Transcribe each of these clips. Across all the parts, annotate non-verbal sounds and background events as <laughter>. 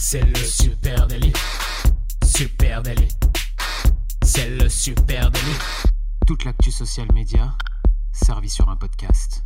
C'est le super délit. Super délit. C'est le super délit. Toute l'actu social média servie sur un podcast.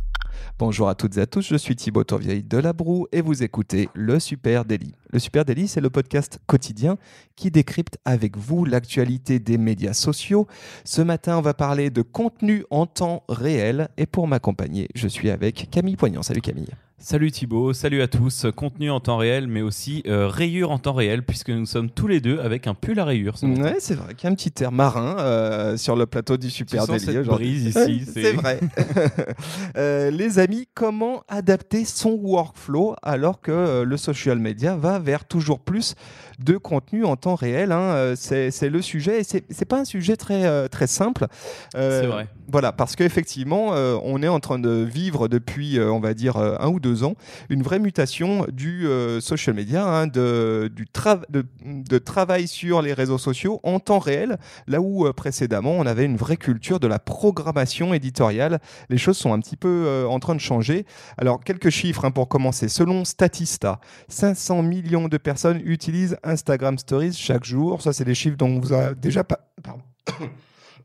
Bonjour à toutes et à tous, je suis Thibaut Tourvieille de La Broue et vous écoutez Le Super Daily. Le Super Daily, c'est le podcast quotidien qui décrypte avec vous l'actualité des médias sociaux. Ce matin, on va parler de contenu en temps réel et pour m'accompagner, je suis avec Camille Poignant. Salut Camille. Salut Thibaut, salut à tous. Contenu en temps réel, mais aussi euh, rayure en temps réel, puisque nous sommes tous les deux avec un pull à rayures. ce matin. Ouais, c'est vrai qu'il y a un petit air marin euh, sur le plateau du Super Daily cette brise <laughs> ici. c'est vrai. <laughs> Euh, les amis, comment adapter son workflow alors que euh, le social media va vers toujours plus de contenu en temps réel hein, C'est le sujet et c'est pas un sujet très, très simple. C'est vrai. Voilà, parce qu'effectivement, on est en train de vivre depuis, on va dire, un ou deux ans, une vraie mutation du euh, social media, hein, de, du de, travail sur les réseaux sociaux en temps réel, là où euh, précédemment, on avait une vraie culture de la programmation éditoriale. Les choses sont un petit peu euh, en train de changer. Alors, quelques chiffres hein, pour commencer. Selon Statista, 500 millions de personnes utilisent Instagram Stories chaque jour. Ça, c'est des chiffres dont on vous a déjà pas... Pardon.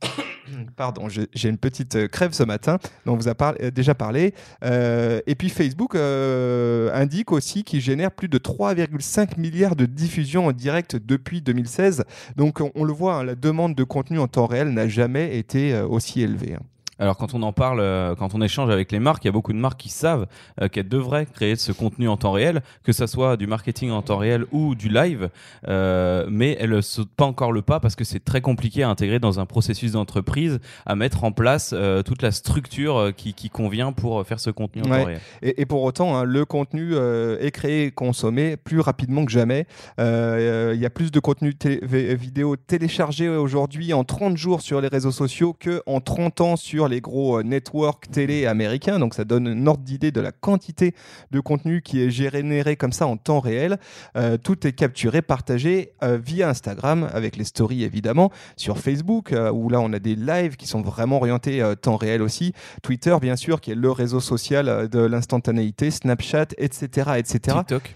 <coughs> Pardon, j'ai une petite euh, crève ce matin, dont on vous a euh, déjà parlé. Euh, et puis Facebook indique aussi qu'il génère plus de 3,5 milliards de diffusions en direct depuis 2016. Donc on, le voit, hein, la demande de contenu en temps réel n'a jamais été aussi élevée. hein. Alors quand on en parle, euh, quand on échange avec les marques, il y a beaucoup de marques qui savent euh, qu'elles devraient créer ce contenu en temps réel, que ça soit du marketing en temps réel ou du live, euh, mais elles ne sautent pas encore le pas parce que c'est très compliqué à intégrer dans un processus d'entreprise, à mettre en place toute la structure qui, qui convient pour faire ce contenu en Ouais. temps réel. Et, et pour autant, hein, le contenu est créé et consommé plus rapidement que jamais. Il y a plus de contenu vidéo téléchargé aujourd'hui en 30 jours sur les réseaux sociaux que en 30 ans sur les gros euh, networks télé américains. Donc ça donne une ordre d'idée de la quantité de contenu qui est généré comme ça en temps réel. Euh, tout est capturé, partagé euh, via Instagram avec les stories évidemment, sur Facebook où là on a des lives qui sont vraiment orientés temps réel aussi. Twitter, bien sûr, qui est le réseau social de l'instantanéité, Snapchat, etc., etc. TikTok.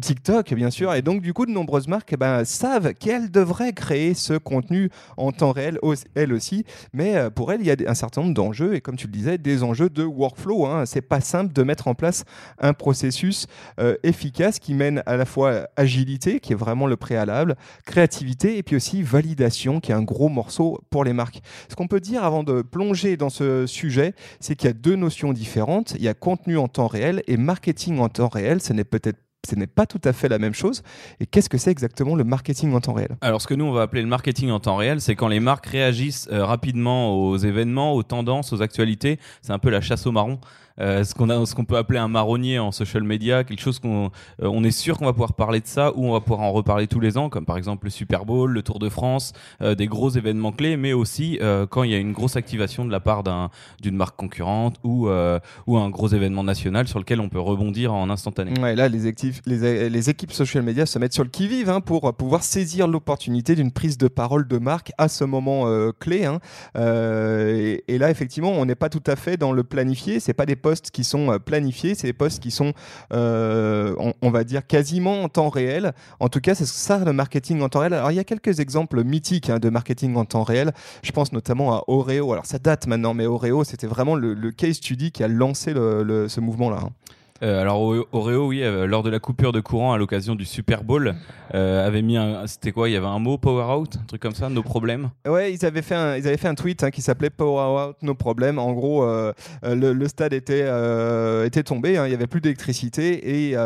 TikTok, bien sûr. Et donc, du coup, de nombreuses marques eh ben, savent qu'elles devraient créer ce contenu en temps réel, elles aussi. Mais euh, pour elles, il y a un certain nombre d'enjeux. Et comme tu le disais, des enjeux de workflow. Hein. C'est pas simple de mettre en place un processus euh, efficace qui mène à la fois agilité, qui est vraiment le préalable, créativité, et puis aussi validation, qui est un gros morceau pour les marques. Ce qu'on peut dire avant de plonger dans ce sujet, c'est qu'il y a deux notions différentes. Il y a contenu en temps réel et marketing en temps réel. Ce n'est peut-être ce n'est pas tout à fait la même chose. Et qu'est-ce que c'est exactement le marketing en temps réel? Alors, ce que nous, on va appeler le marketing en temps réel, c'est quand les marques réagissent euh, rapidement aux événements, aux tendances, aux actualités. C'est un peu la chasse au marron. Euh, ce qu'on a, ce qu'on peut appeler un marronnier en social media, quelque chose qu'on, euh, on est sûr qu'on va pouvoir parler de ça ou on va pouvoir en reparler tous les ans, comme par exemple le Super Bowl, le Tour de France, euh, des gros événements clés, mais aussi quand il y a une grosse activation de la part d'un, d'une marque concurrente ou, ou un gros événement national sur lequel on peut rebondir en instantané. Là, les, actifs- les, les équipes social media se mettent sur le qui-vive hein, pour pouvoir saisir l'opportunité d'une prise de parole de marque à ce moment clé. hein. Et, et là, effectivement, on n'est pas tout à fait dans le planifié. C'est pas des postes qui sont euh, planifiés, c'est des postes qui sont, euh, on, va dire, quasiment en temps réel. En tout cas, c'est ça le marketing en temps réel. Alors, il y a quelques exemples mythiques hein, de marketing en temps réel. Je pense notamment à Oreo. Alors, ça date maintenant, mais Oreo, c'était vraiment le, case study qui a lancé ce mouvement-là. hein. Euh, alors Oreo, oui, euh, lors de la coupure de courant à l'occasion du Super Bowl, euh, avait mis c'était quoi Il y avait un mot power out, un truc comme ça, nos problèmes? Ouais, ils avaient fait un, ils avaient fait un tweet hein, qui s'appelait Power Out, no problem. En gros, le, stade était, était tombé, hein, il y avait plus d'électricité et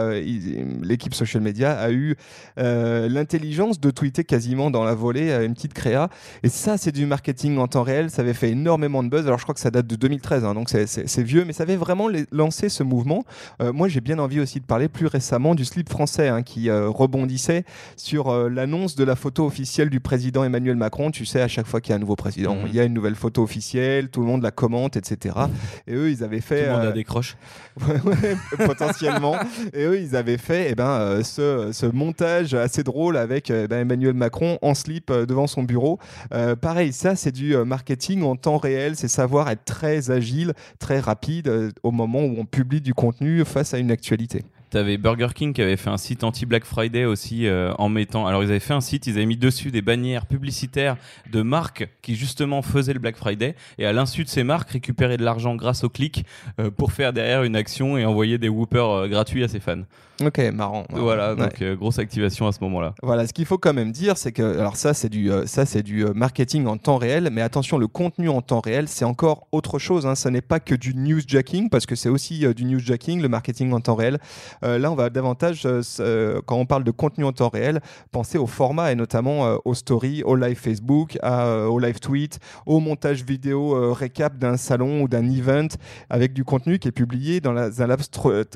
l'équipe social media a eu l'intelligence de tweeter quasiment dans la volée une petite créa. Et ça, c'est du marketing en temps réel. Ça avait fait énormément de buzz. Alors, je crois que ça date de 2013, hein, donc c'est- vieux, mais ça avait vraiment lancé ce mouvement. Euh, moi, j'ai bien envie aussi de parler plus récemment du slip français hein, qui euh, rebondissait sur euh, l'annonce de la photo officielle du président Emmanuel Macron. Tu sais, à chaque fois qu'il y a un nouveau président, Mhm. il y a une nouvelle photo officielle, tout le monde la commente, etc. Et eux, ils avaient Tout fait le monde a des croches. <laughs> Ouais, ouais, potentiellement. Et eux, ils avaient fait eh ben, ce, ce montage assez drôle avec ben, Emmanuel Macron en slip devant son bureau. Pareil, ça, c'est du marketing en temps réel. C'est savoir être très agile, très rapide au moment où on publie du contenu face à une actualité. T'avais Burger King qui avait fait un site anti-Black Friday aussi euh, en mettant. Alors ils avaient fait un site, ils avaient mis dessus des bannières publicitaires de marques qui justement faisaient le Black Friday et à l'insu de ces marques récupéraient de l'argent grâce au clic euh, pour faire derrière une action et envoyer des whoopers euh, gratuits à ses fans. Ok, marrant. marrant. Voilà, donc grosse activation à ce moment-là. Voilà, ce qu'il faut quand même dire, c'est que alors ça c'est du ça c'est du marketing en temps réel, mais attention, le contenu en temps réel, c'est encore autre chose. Hein. Ce n'est pas que du newsjacking, parce que c'est aussi du newsjacking, le marketing en temps réel. Euh, là, on va davantage, euh, euh, quand on parle de contenu en temps réel, penser au format et notamment aux stories, au live Facebook, à, au live tweet, au montage vidéo récap d'un salon ou d'un event avec du contenu qui est publié dans un laps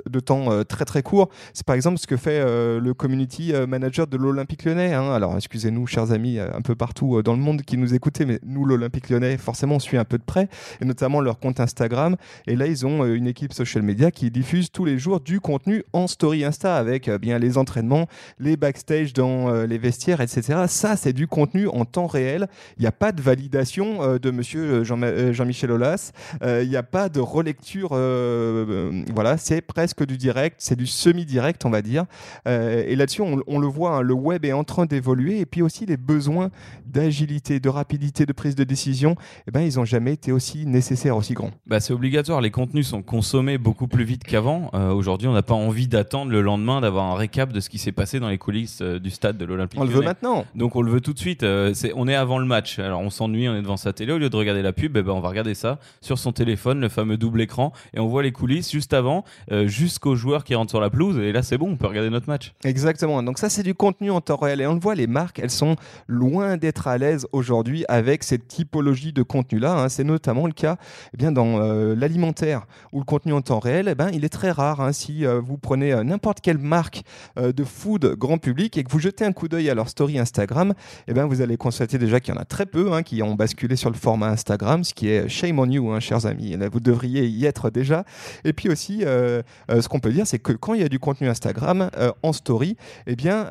de temps très très court. C'est par exemple ce que fait le community manager de l'Olympique lyonnais. hein. Alors, excusez-nous, chers amis, un peu partout dans le monde qui nous écoutez, mais nous, l'Olympique lyonnais, forcément, on suit un peu de près, et notamment leur compte Instagram. Et là, ils ont une équipe social media qui diffuse tous les jours du contenu en story Insta avec euh, bien les entraînements, les backstage dans euh, les vestiaires, etc. Ça, c'est du contenu en temps réel. Il n'y a pas de validation euh, de monsieur Jean- Jean-Michel Aulas. Il n'y a pas de relecture. voilà, c'est presque du direct, c'est du semi-direct, on va dire. Et là-dessus, on, le voit, hein, le web est en train d'évoluer. Et puis aussi, les besoins d'agilité, de rapidité, de prise de décision, eh ben, ils n'ont jamais été aussi nécessaires, aussi grands. Bah, c'est obligatoire, les contenus sont consommés beaucoup plus vite qu'avant. Aujourd'hui, on n'a pas envie d'attendre le lendemain d'avoir un récap de ce qui s'est passé dans les coulisses euh, du stade de l'Olympique. On le veut maintenant. Donc on le veut tout de suite. euh, on est avant le match. Alors on s'ennuie, on est devant sa télé. Au lieu de regarder la pub, eh ben, on va regarder ça sur son téléphone, le fameux double écran, et on voit les coulisses juste avant, euh, jusqu'aux joueurs qui rentrent sur la pelouse. Et là, c'est bon, on peut regarder notre match. Exactement. Donc ça, c'est du contenu en temps réel. Et on le voit, les marques, elles sont loin d'être à l'aise aujourd'hui avec cette typologie de contenu-là. hein. C'est notamment le cas eh bien, dans euh, l'alimentaire, où le contenu en temps réel, eh ben, il est très rare. hein. Si euh, vous prenez euh, n'importe quelle marque euh, de food grand public et que vous jetez un coup d'œil à leur story Instagram, eh ben, vous allez constater déjà qu'il y en a très peu hein, qui ont basculé sur le format Instagram, ce qui est shame on you, hein, chers amis. Là, vous devriez y être déjà. Et puis aussi, euh, ce qu'on peut dire, c'est que quand il y a du contenu Instagram en story, eh bien,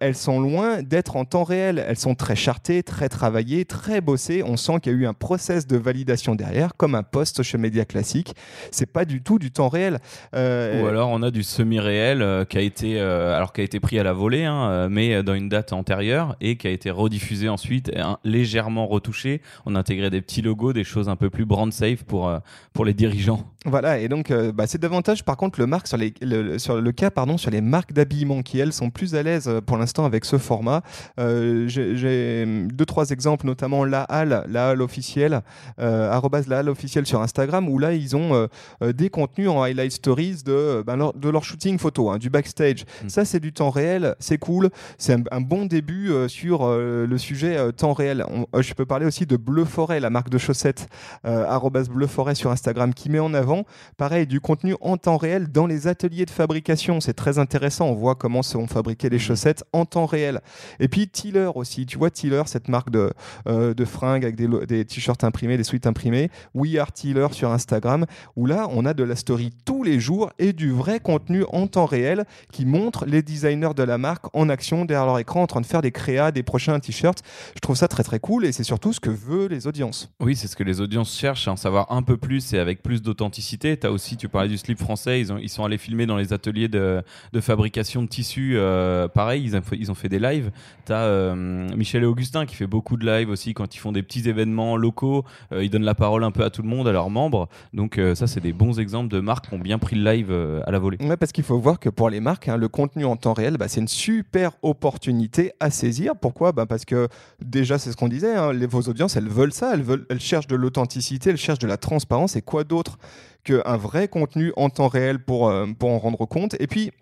elles sont loin d'être en temps réel. Elles sont très chartées, très travaillées, très bossées. On sent qu'il y a eu un process de validation derrière, comme un post social media classique. C'est pas du tout du temps réel. Ou alors on a du semi-réel euh, qui a été euh, alors qui a été pris à la volée, hein, euh, mais dans une date antérieure et qui a été rediffusé ensuite, légèrement retouché. On a intégré des petits logos, des choses un peu plus brand safe pour pour les dirigeants. Voilà, et donc bah, c'est davantage par contre le, marque sur les, le, sur le cas pardon, sur les marques d'habillement qui elles sont plus à l'aise pour l'instant avec ce format. J'ai hum, deux trois exemples, notamment la halle, la halle officielle, la halle officielle sur Instagram, où là ils ont des contenus en highlight stories de, ben, de leur shooting photo, hein, du backstage. Mm. Ça c'est du temps réel, c'est cool, c'est un, un bon début euh, sur euh, le sujet euh, temps réel. On- je peux parler aussi de Bleu Forêt, la marque de chaussettes, arrobase Bleu Forêt sur Instagram, qui met en avant pareil, du contenu en temps réel dans les ateliers de fabrication. C'est très intéressant. On voit comment sont fabriquées les chaussettes en temps réel. Et puis Tiller aussi. Tu vois Tiller, cette marque de, de fringues avec des, des t-shirts imprimés, des suites imprimées. We Are Tiller sur Instagram, où là, on a de la story tous les jours et du vrai contenu en temps réel qui montre les designers de la marque en action derrière leur écran en train de faire des créas, des prochains t-shirts. Je trouve ça très très cool et c'est surtout ce que veulent les audiences. Oui, c'est ce que les audiences cherchent, en savoir un peu plus et avec plus d'authenticité. Tu as aussi, tu parlais du slip français, ils, ont, ils sont allés filmer dans les ateliers de, de fabrication de tissus. euh, pareil, ils ont, fait, ils ont fait des lives. Tu as Michel et Augustin qui fait beaucoup de lives aussi quand ils font des petits événements locaux. euh, ils donnent la parole un peu à tout le monde, à leurs membres. Donc euh, ça, c'est des bons exemples de marques qui ont bien pris le live euh, à la volée. Ouais, parce qu'il faut voir que pour les marques, hein, le contenu en temps réel, bah, c'est une super opportunité à saisir. Pourquoi? Bah, Parce que déjà, c'est ce qu'on disait, hein, vos audiences, elles veulent ça, elles cherchent de l'authenticité, elles cherchent de la transparence. Et quoi d'autre qu'un vrai contenu en temps réel pour, euh, pour en rendre compte? Et puis,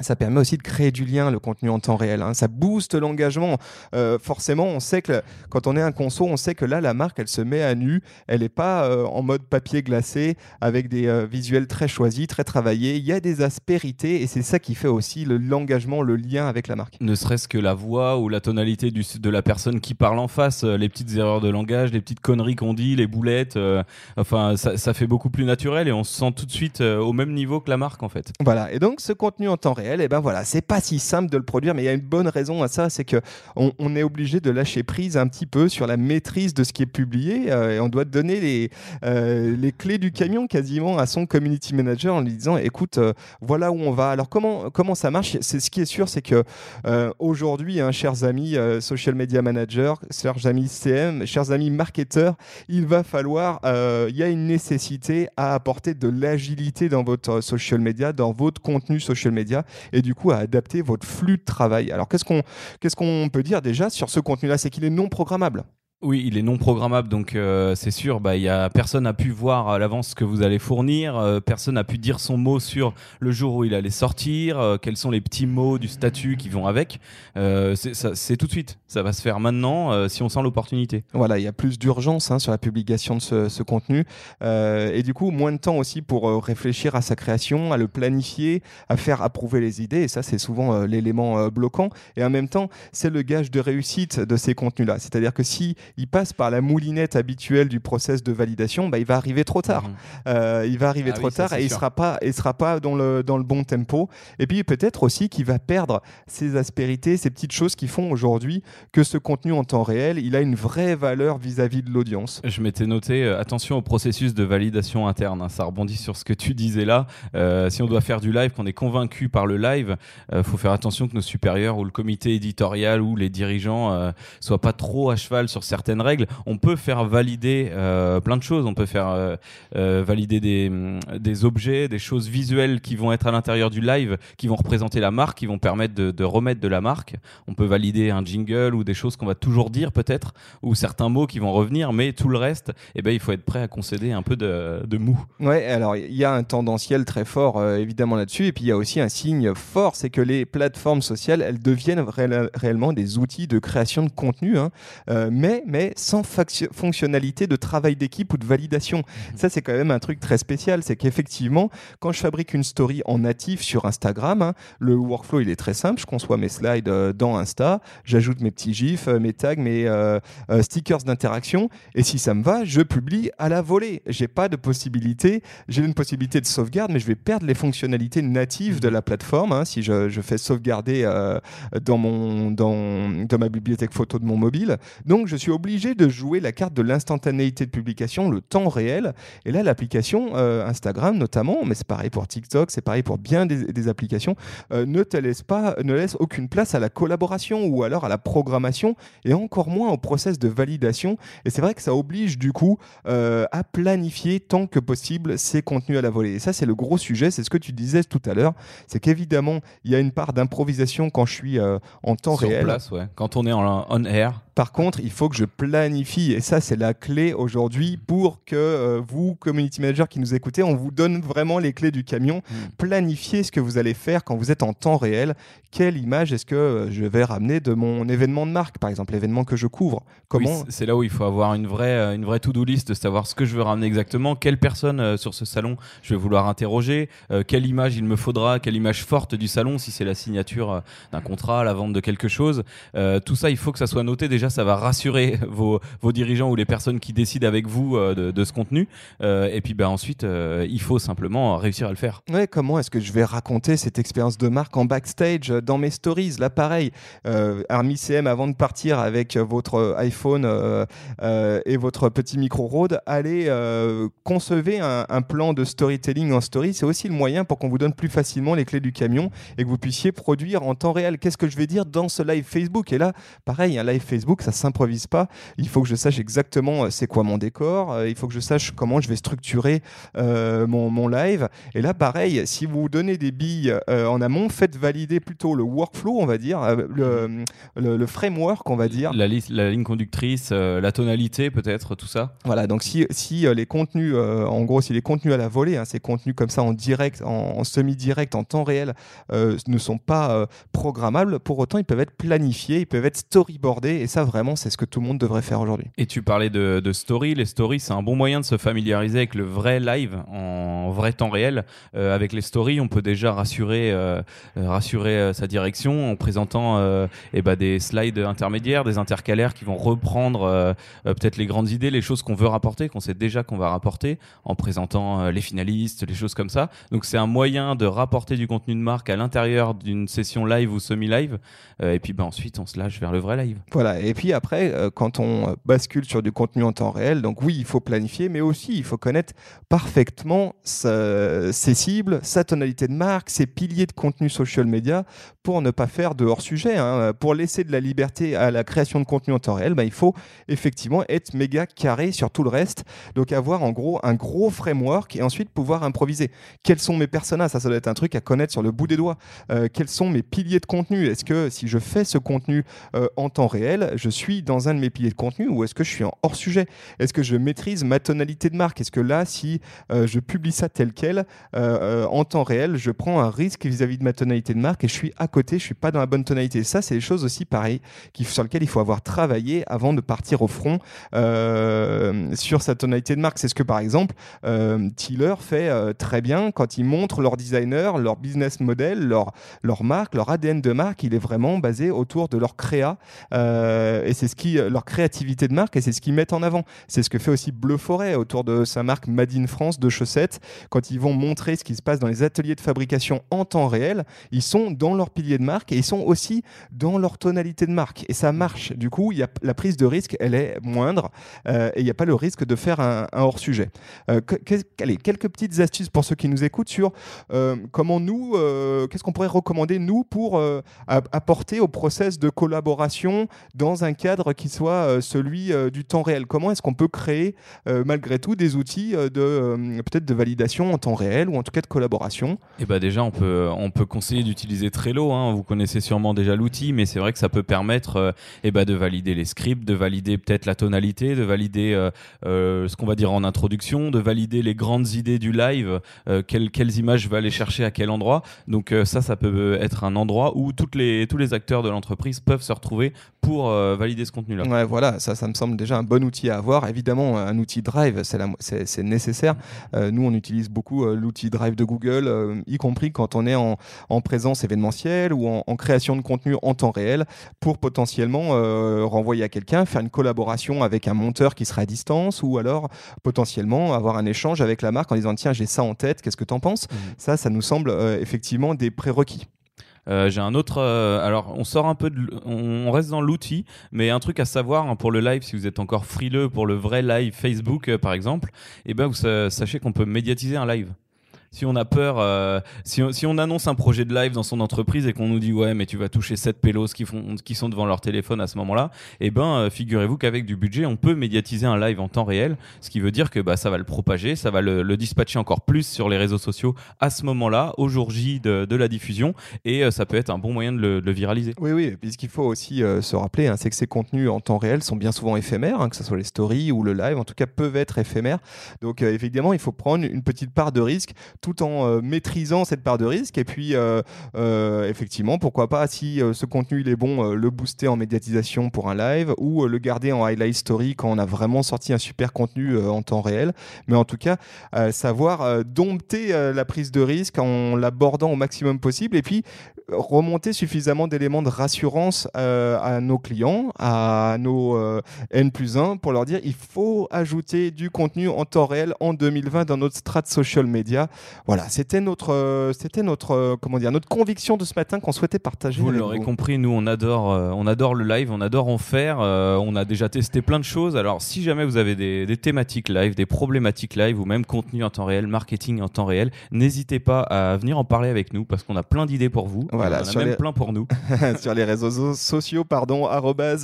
ça permet aussi de créer du lien, le contenu en temps réel. hein. Ça booste l'engagement. Euh, forcément, on sait que quand on est un conso, on sait que là, la marque, elle se met à nu. Elle n'est pas euh, en mode papier glacé avec des euh, visuels très choisis, très travaillés. Il y a des aspérités et c'est ça qui fait aussi le- l'engagement, le lien avec la marque. Ne serait-ce que la voix ou la tonalité du, de la personne qui parle en face, les petites erreurs de langage, les petites conneries qu'on dit, les boulettes, enfin ça, ça fait beaucoup plus naturel et on se sent tout de suite au même niveau que la marque en fait. Voilà. Et donc, ce contenu en temps réel, et ben voilà, c'est pas si simple de le produire, mais il y a une bonne raison à ça, c'est que on, est obligé de lâcher prise un petit peu sur la maîtrise de ce qui est publié, et on doit donner les, les clés du camion quasiment à son community manager en lui disant, écoute, voilà où on va. Alors comment comment ça marche? C'est ce qui est sûr, c'est que aujourd'hui, hein, chers amis social media managers, chers amis CM, chers amis marketeurs, il va falloir, il y a une nécessité à apporter de l'agilité dans votre social media, dans votre contenu social media, et du coup à adapter votre flux de travail. Alors qu'est-ce qu'on qu'est-ce peut dire déjà sur ce contenu-là? C'est qu'il est non programmable. Oui, il est non programmable, donc euh, c'est sûr, bah, y a, personne n'a pu voir à l'avance ce que vous allez fournir, euh, personne n'a pu dire son mot sur le jour où il allait sortir, euh, quels sont les petits mots du statut qui vont avec. c'est tout de suite, ça va se faire maintenant si on sent l'opportunité. Voilà, il y a plus d'urgence hein, sur la publication de ce, ce contenu, et du coup, moins de temps aussi pour réfléchir à sa création, à le planifier, à faire approuver les idées, et ça, c'est souvent l'élément bloquant. Et en même temps, c'est le gage de réussite de ces contenus-là. C'est-à-dire que si il passe par la moulinette habituelle du process de validation, bah, il va arriver trop tard. Mhm. Euh, il va arriver ah trop tard et il sera pas, il sera pas dans le dans le bon tempo. Et puis peut-être aussi qu'il va perdre ses aspérités, ces petites choses qui font aujourd'hui que ce contenu en temps réel, il a une vraie valeur vis-à-vis de l'audience. Je m'étais noté euh, attention au processus de validation interne. Hein. ça rebondit sur ce que tu disais là. Euh, si on doit faire du live, qu'on est convaincu par le live, il faut faire attention que nos supérieurs ou le comité éditorial ou les dirigeants soient pas trop à cheval sur certains certaines règles. On peut faire valider euh, plein de choses. On peut faire euh, euh, valider des, des, objets, des choses visuelles qui vont être à l'intérieur du live, qui vont représenter la marque, qui vont permettre de, remettre de la marque. On peut valider un jingle ou des choses qu'on va toujours dire peut-être, ou certains mots qui vont revenir, mais tout le reste, eh ben, il faut être prêt à concéder un peu de, de mou. Ouais, alors il y a un tendanciel très fort évidemment là-dessus, et puis il y a aussi un signe fort, c'est que les plateformes sociales, elles deviennent réellement des outils de création de contenu, hein. mais mais sans fonctionnalité de travail d'équipe ou de validation. Mhm. Ça, c'est quand même un truc très spécial. C'est qu'effectivement, quand je fabrique une story en natif sur Instagram, hein, le workflow, il est très simple. Je conçois mes slides euh, dans Insta, j'ajoute mes petits gifs, euh, mes tags, mes euh, stickers d'interaction. Et si ça me va, je publie à la volée. J'ai pas de possibilité. J'ai une possibilité de sauvegarde, mais je vais perdre les fonctionnalités natives de la plateforme hein, si je, fais sauvegarder dans, mon, dans, dans ma bibliothèque photo de mon mobile. Donc, je suis obligé de jouer la carte de l'instantanéité de publication, le temps réel. Et là, l'application euh, Instagram notamment, mais c'est pareil pour TikTok, c'est pareil pour bien des, applications, euh, ne te laisse pas, ne laisse aucune place à la collaboration ou alors à la programmation et encore moins au process de validation. Et c'est vrai que ça oblige du coup euh, à planifier tant que possible ces contenus à la volée. Et ça, c'est le gros sujet. C'est ce que tu disais tout à l'heure. C'est qu'évidemment, il y a une part d'improvisation quand je suis en temps Sur réel. Place, ouais. Quand on est en on air. Par contre, il faut que je planifie. Et ça, c'est la clé aujourd'hui pour que euh, vous, community manager qui nous écoutez, on vous donne vraiment les clés du camion. Hmm. Planifiez ce que vous allez faire quand vous êtes en temps réel. Quelle image est-ce que euh, je vais ramener de mon événement de marque, par exemple, l'événement que je couvre? Comment C'est là où il faut avoir une vraie, euh, une vraie to-do list, de savoir ce que je veux ramener exactement, quelle personne sur ce salon je vais vouloir interroger, quelle image il me faudra, quelle image forte du salon, si c'est la signature d'un contrat, la vente de quelque chose. tout ça, il faut que ça soit noté déjà ça va rassurer <laughs> vos, dirigeants ou les personnes qui décident avec vous euh, de, ce contenu. Euh, et puis ben, ensuite, euh, il faut simplement réussir à le faire. Ouais, comment est-ce que je vais raconter cette expérience de marque en backstage, dans mes stories? Là, pareil, Armi CM, avant de partir avec votre iPhone et votre petit micro Rode, allez concevoir un, un, plan de storytelling en story. C'est aussi le moyen pour qu'on vous donne plus facilement les clés du camion et que vous puissiez produire en temps réel. Qu'est-ce que je vais dire dans ce live Facebook? Et là, pareil, un live Facebook, ça s'improvise pas. Il faut que je sache exactement euh, c'est quoi mon décor. Euh, il faut que je sache comment je vais structurer euh, mon, mon, live. Et là, pareil, si vous donnez des billes en amont, faites valider plutôt le workflow, on va dire, le, le, framework, on va dire. La, la ligne conductrice, la tonalité, peut-être, tout ça. Voilà. Donc si, si les contenus, en gros, si les contenus à la volée, hein, ces contenus comme ça en direct, en, semi-direct, en temps réel, ne sont pas programmables, pour autant ils peuvent être planifiés, ils peuvent être storyboardés, et ça ça, vraiment, c'est ce que tout le monde devrait faire aujourd'hui. Et tu parlais de, de story. Les stories, c'est un bon moyen de se familiariser avec le vrai live en vrai temps réel. Euh, avec les stories, on peut déjà rassurer, euh, euh, rassurer sa direction en présentant eh ben, des slides intermédiaires, des intercalaires qui vont reprendre peut-être les grandes idées, les choses qu'on veut rapporter, qu'on sait déjà qu'on va rapporter, en présentant les finalistes, les choses comme ça. Donc c'est un moyen de rapporter du contenu de marque à l'intérieur d'une session live ou semi-live. et puis ben, ensuite, on se lâche vers le vrai live. Voilà. Et puis après, quand on bascule sur du contenu en temps réel, donc oui, il faut planifier, mais aussi il faut connaître parfaitement ses cibles, sa tonalité de marque, ses piliers de contenu social media pour ne pas faire de hors-sujet. Hein. Pour laisser de la liberté à la création de contenu en temps réel, bah, il faut effectivement être méga carré sur tout le reste. Donc avoir en gros un gros framework et ensuite pouvoir improviser. Quels sont mes personnages Ça, ça doit être un truc à connaître sur le bout des doigts. Euh, quels sont mes piliers de contenu? Est-ce que si je fais ce contenu euh, en temps réel, je suis dans un de mes piliers de contenu ou est-ce que je suis en hors-sujet? Est-ce que je maîtrise ma tonalité de marque? Est-ce que là, si euh, je publie ça tel quel, en temps réel, je prends un risque vis-à-vis de ma tonalité de marque et je suis à côté, je suis pas dans la bonne tonalité? Ça, c'est des choses aussi pareilles sur lesquelles il faut avoir travaillé avant de partir au front euh, sur sa tonalité de marque. C'est ce que, par exemple, euh, Tiller fait euh, très bien quand ils montrent leur designer, leur business model, leur, leur marque, leur ADN de marque. Il est vraiment basé autour de leur créa et c'est ce qui, leur créativité de marque et c'est ce qu'ils mettent en avant. C'est ce que fait aussi Bleu Forêt autour de sa marque Made in France de chaussettes. Quand ils vont montrer ce qui se passe dans les ateliers de fabrication en temps réel, ils sont dans leur pilier de marque et ils sont aussi dans leur tonalité de marque. Et ça marche. Du coup, y a, la prise de risque, elle est moindre euh, et il n'y a pas le risque de faire un, hors-sujet. Euh, allez, quelques petites astuces pour ceux qui nous écoutent sur euh, comment nous, qu'est-ce qu'on pourrait recommander, nous, pour apporter au process de collaboration dans un cadre qui soit celui du temps réel. Comment est-ce qu'on peut créer, malgré tout, des outils de peut-être de validation en temps réel ou en tout cas de collaboration? Et eh ben déjà, on peut, on peut conseiller d'utiliser Trello. Hein. Vous connaissez sûrement déjà l'outil, mais c'est vrai que ça peut permettre euh, eh ben, de valider les scripts, de valider peut-être la tonalité, de valider euh, euh, ce qu'on va dire en introduction, de valider les grandes idées du live, quelles, images va aller chercher à quel endroit. Donc ça, ça peut être un endroit où toutes les, tous les acteurs de l'entreprise peuvent se retrouver pour valider ce contenu-là. Ouais, voilà, ça, ça me semble déjà un bon outil à avoir. Évidemment, un outil Drive, c'est nécessaire. nous, on utilise beaucoup l'outil Drive de Google, y compris quand on est en, en présence événementielle ou en, création de contenu en temps réel pour potentiellement euh, renvoyer à quelqu'un, faire une collaboration avec un monteur qui sera à distance ou alors potentiellement avoir un échange avec la marque en disant tiens j'ai ça en tête, qu'est-ce que tu en penses? Mmh. Ça, ça nous semble euh, effectivement des prérequis. Euh, j'ai un autre. alors, on sort un peu de. On reste dans l'outil, mais un truc à savoir hein, pour le live, si vous êtes encore frileux pour le vrai live Facebook, par exemple, et eh ben vous sachez qu'on peut médiatiser un live si on a peur, euh, si, on, annonce un projet de live dans son entreprise et qu'on nous dit ouais mais tu vas toucher 7 pélos qui, font, qui sont devant leur téléphone à ce moment-là, eh ben euh, figurez-vous qu'avec du budget on peut médiatiser un live en temps réel, ce qui veut dire que bah, ça va le propager, ça va le, dispatcher encore plus sur les réseaux sociaux à ce moment-là, au jour J de, la diffusion, et euh, ça peut être un bon moyen de le, viraliser. Oui oui, et puis ce qu'il faut aussi se rappeler, hein, c'est que ces contenus en temps réel sont bien souvent éphémères, hein, que ce soit les stories ou le live, en tout cas peuvent être éphémères. Donc évidemment il faut prendre une petite part de risque tout en euh, maîtrisant cette part de risque. Et puis, euh, euh, effectivement, pourquoi pas, si ce contenu il est bon, le booster en médiatisation pour un live ou le garder en highlight story quand on a vraiment sorti un super contenu en temps réel. Mais en tout cas, savoir dompter la prise de risque en l'abordant au maximum possible. Et puis, remonter suffisamment d'éléments de rassurance à nos clients, à nos N plus 1 pour leur dire il faut ajouter du contenu en temps réel en 2020 dans notre strat social media. Voilà, c'était notre, euh, c'était notre, euh, comment dire, notre conviction de ce matin qu'on souhaitait partager. Vous l'aurez compris, nous on adore, euh, on adore le live, on adore en faire. on a déjà testé plein de choses. Alors si jamais vous avez des, thématiques live, des problématiques live ou même contenu en temps réel, marketing en temps réel, n'hésitez pas à venir en parler avec nous parce qu'on a plein d'idées pour vous. Voilà, on a même plein pour nous. <laughs> sur les réseaux sociaux, pardon,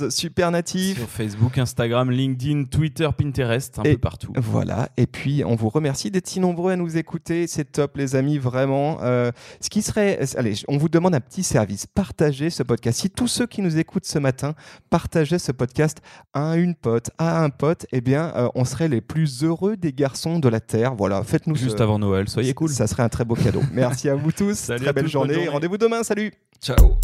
supernatif. Sur Facebook, Instagram, LinkedIn, Twitter, Pinterest, un peu partout. Voilà. Et puis on vous remercie d'être si nombreux à nous écouter. C'est top les amis, vraiment. Euh, ce qui serait, allez, on vous demande un petit service. Partagez ce podcast. Si tous ceux qui nous écoutent ce matin partageaient ce podcast à une pote, à un pote, eh bien, euh, on serait les plus heureux des garçons de la terre. Voilà, faites-nous juste avant Noël. Soyez cool. Ça serait un très beau cadeau. Merci à vous tous. très belle journée. journée. Rendez-vous demain. Salut. Ciao.